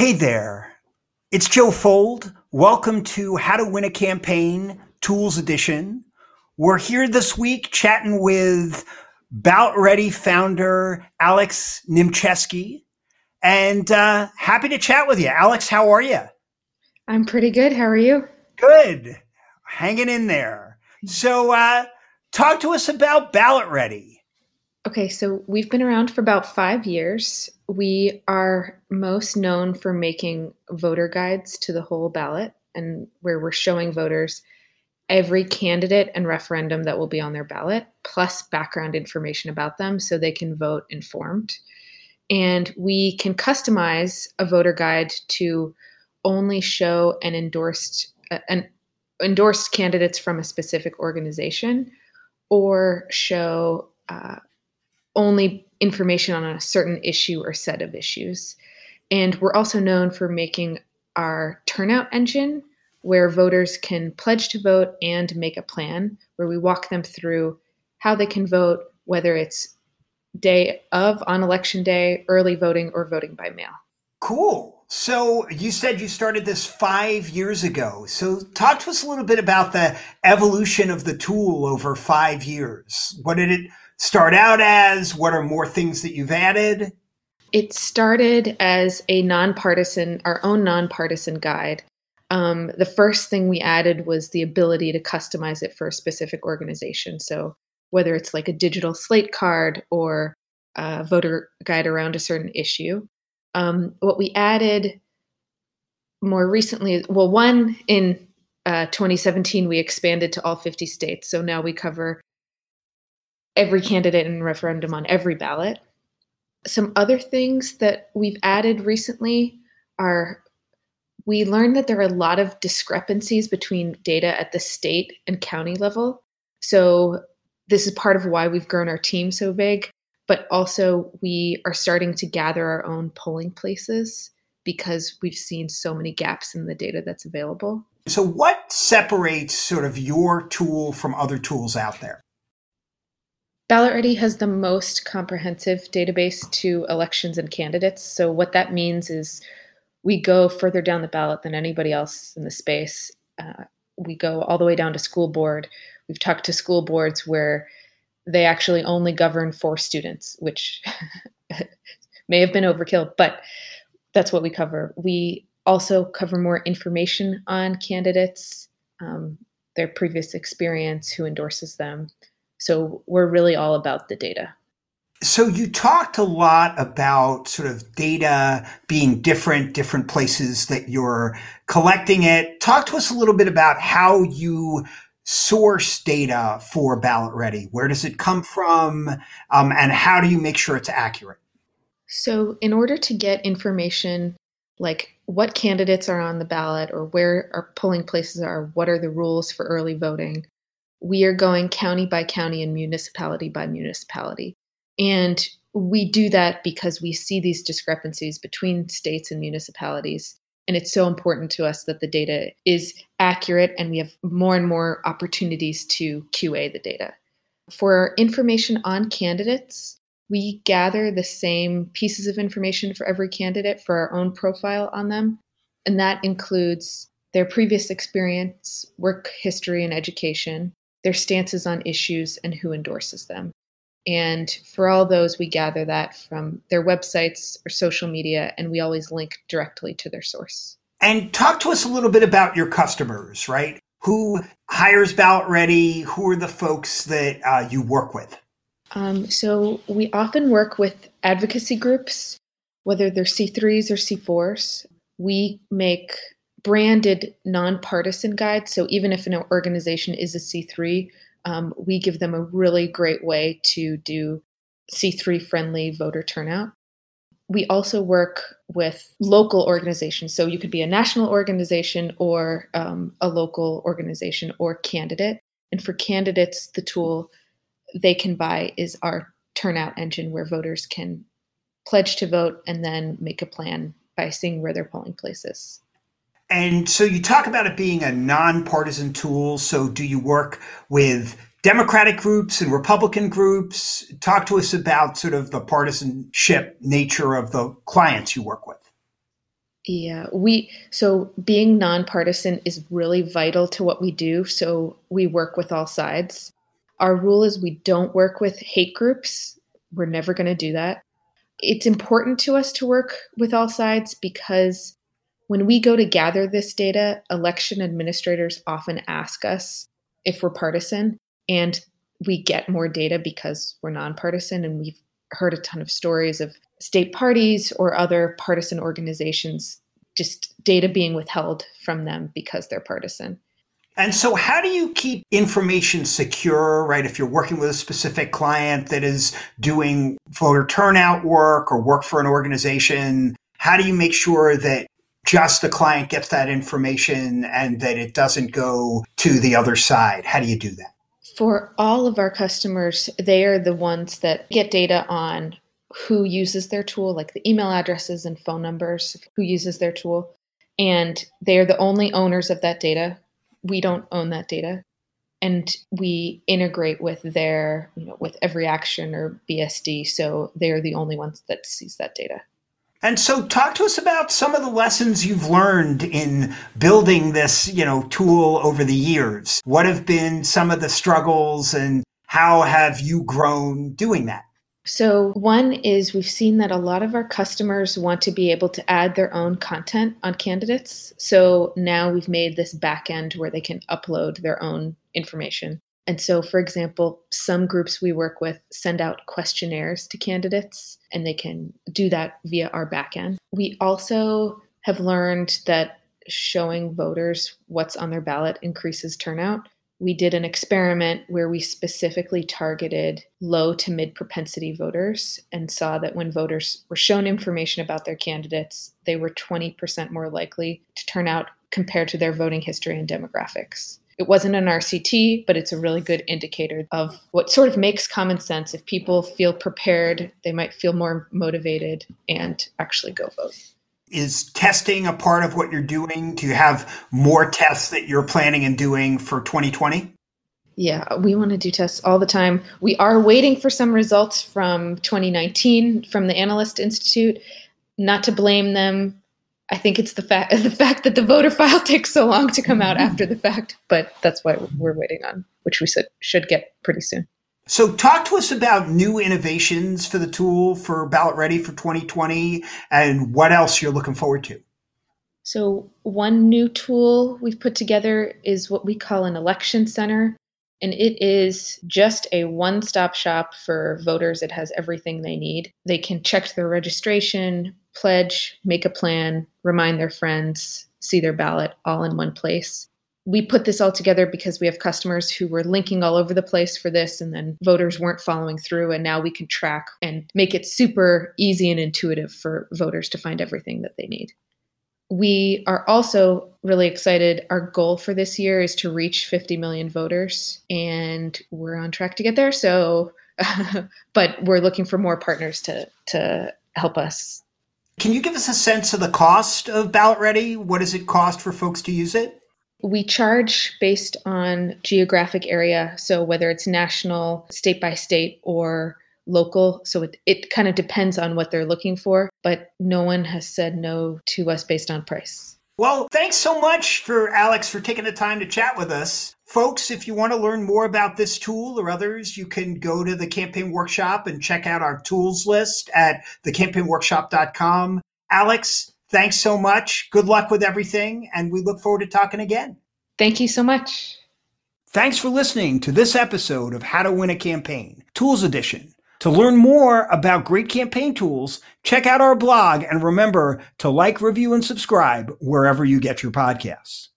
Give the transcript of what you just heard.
Hey there, it's Joe Fuld. Welcome to How to Win a Campaign Tools Edition. We're here this week chatting with Ballot Ready founder Alex Niemczewski, and uh, happy to chat with you. Alex, how are you? I'm pretty good. How are you? Good. Hanging in there. So, uh, talk to us about Ballot Ready. Okay, so we've been around for about five years. We are most known for making voter guides to the whole ballot and where we're showing voters every candidate and referendum that will be on their ballot, plus background information about them so they can vote informed. And we can customize a voter guide to only show an endorsed uh, an endorsed candidates from a specific organization or show uh, only information on a certain issue or set of issues. And we're also known for making our turnout engine where voters can pledge to vote and make a plan, where we walk them through how they can vote, whether it's day of on election day, early voting, or voting by mail. Cool. So you said you started this five years ago. So talk to us a little bit about the evolution of the tool over five years. What did it start out as? What are more things that you've added? It started as a nonpartisan, our own nonpartisan guide. Um, the first thing we added was the ability to customize it for a specific organization. So whether it's like a digital slate card or a voter guide around a certain issue. Um, what we added more recently, well, one in uh, 2017, we expanded to all 50 states. So now we cover every candidate in referendum on every ballot. Some other things that we've added recently are we learned that there are a lot of discrepancies between data at the state and county level. So, this is part of why we've grown our team so big, but also we are starting to gather our own polling places because we've seen so many gaps in the data that's available. So, what separates sort of your tool from other tools out there? Ballot Ready has the most comprehensive database to elections and candidates. So, what that means is we go further down the ballot than anybody else in the space. Uh, we go all the way down to school board. We've talked to school boards where they actually only govern for students, which may have been overkill, but that's what we cover. We also cover more information on candidates, um, their previous experience, who endorses them, so we're really all about the data. So you talked a lot about sort of data being different, different places that you're collecting it. Talk to us a little bit about how you source data for Ballot Ready. Where does it come from? Um, and how do you make sure it's accurate? So, in order to get information like what candidates are on the ballot or where our polling places are, what are the rules for early voting, we are going county by county and municipality by municipality. And we do that because we see these discrepancies between states and municipalities. And it's so important to us that the data is accurate and we have more and more opportunities to QA the data. For information on candidates, we gather the same pieces of information for every candidate for our own profile on them. And that includes their previous experience, work history, and education, their stances on issues, and who endorses them. And for all those, we gather that from their websites or social media, and we always link directly to their source. And talk to us a little bit about your customers, right? Who hires Ballot Ready? Who are the folks that uh, you work with? Um, so we often work with advocacy groups, whether they're C3s or C4s. We make branded nonpartisan guide. So even if an organization is a C3, um, we give them a really great way to do C3 friendly voter turnout. We also work with local organizations. So you could be a national organization or um, a local organization or candidate. And for candidates, the tool they can buy is our turnout engine where voters can pledge to vote and then make a plan by seeing where their polling place is. And so you talk about it being a nonpartisan tool. So do you work with Democratic groups and Republican groups? Talk to us about sort of the partisanship nature of the clients you work with. Yeah, we so being nonpartisan is really vital to what we do. So we work with all sides. Our rule is we don't work with hate groups. We're never going to do that. It's important to us to work with all sides because when we go to gather this data, election administrators often ask us if we're partisan, and we get more data because we're nonpartisan. And we've heard a ton of stories of state parties or other partisan organizations just data being withheld from them because they're partisan. And so, how do you keep information secure, right? If you're working with a specific client that is doing voter turnout work or work for an organization, how do you make sure that just the client gets that information and that it doesn't go to the other side? How do you do that? For all of our customers, they are the ones that get data on who uses their tool, like the email addresses and phone numbers, who uses their tool. And they are the only owners of that data. We don't own that data. And we integrate with their, you know, with EveryAction or BSD. So they're the only ones that sees that data. And so talk to us about some of the lessons you've learned in building this, you know, tool over the years. What have been some of the struggles and how have you grown doing that? So, one is we've seen that a lot of our customers want to be able to add their own content on candidates. So now we've made this backend where they can upload their own information. And so, for example, some groups we work with send out questionnaires to candidates, and they can do that via our backend. We also have learned that showing voters what's on their ballot increases turnout. We did an experiment where we specifically targeted low to mid propensity voters and saw that when voters were shown information about their candidates, they were 20% more likely to turn out compared to their voting history and demographics. It wasn't an RCT, but it's a really good indicator of what sort of makes common sense. If people feel prepared, they might feel more motivated and actually go vote. Is testing a part of what you're doing? Do you have more tests that you're planning and doing for 2020? Yeah, we want to do tests all the time. We are waiting for some results from 2019 from the Analyst Institute. Not to blame them, I think it's the fact the fact that the voter file takes so long to come out mm-hmm. after the fact, but that's what we're waiting on, which we said should get pretty soon. So, talk to us about new innovations for the tool for Ballot Ready for 2020 and what else you're looking forward to. So, one new tool we've put together is what we call an election center. And it is just a one stop shop for voters. It has everything they need. They can check their registration, pledge, make a plan, remind their friends, see their ballot all in one place. We put this all together because we have customers who were linking all over the place for this, and then voters weren't following through. And now we can track and make it super easy and intuitive for voters to find everything that they need. We are also really excited. Our goal for this year is to reach 50 million voters, and we're on track to get there. So, but we're looking for more partners to to help us can you give us a sense of the cost of Ballot Ready? What does it cost for folks to use it? We charge based on geographic area. So whether it's national, state by state, or local. So it, it kind of depends on what they're looking for, but no one has said no to us based on price. Well, thanks so much for Alex for taking the time to chat with us. Folks, if you want to learn more about this tool or others, you can go to the campaign workshop and check out our tools list at thecampaignworkshop.com. Alex, thanks so much. Good luck with everything, and we look forward to talking again. Thank you so much. Thanks for listening to this episode of How to Win a Campaign, Tools Edition. To learn more about great campaign tools, check out our blog and remember to like, review, and subscribe wherever you get your podcasts.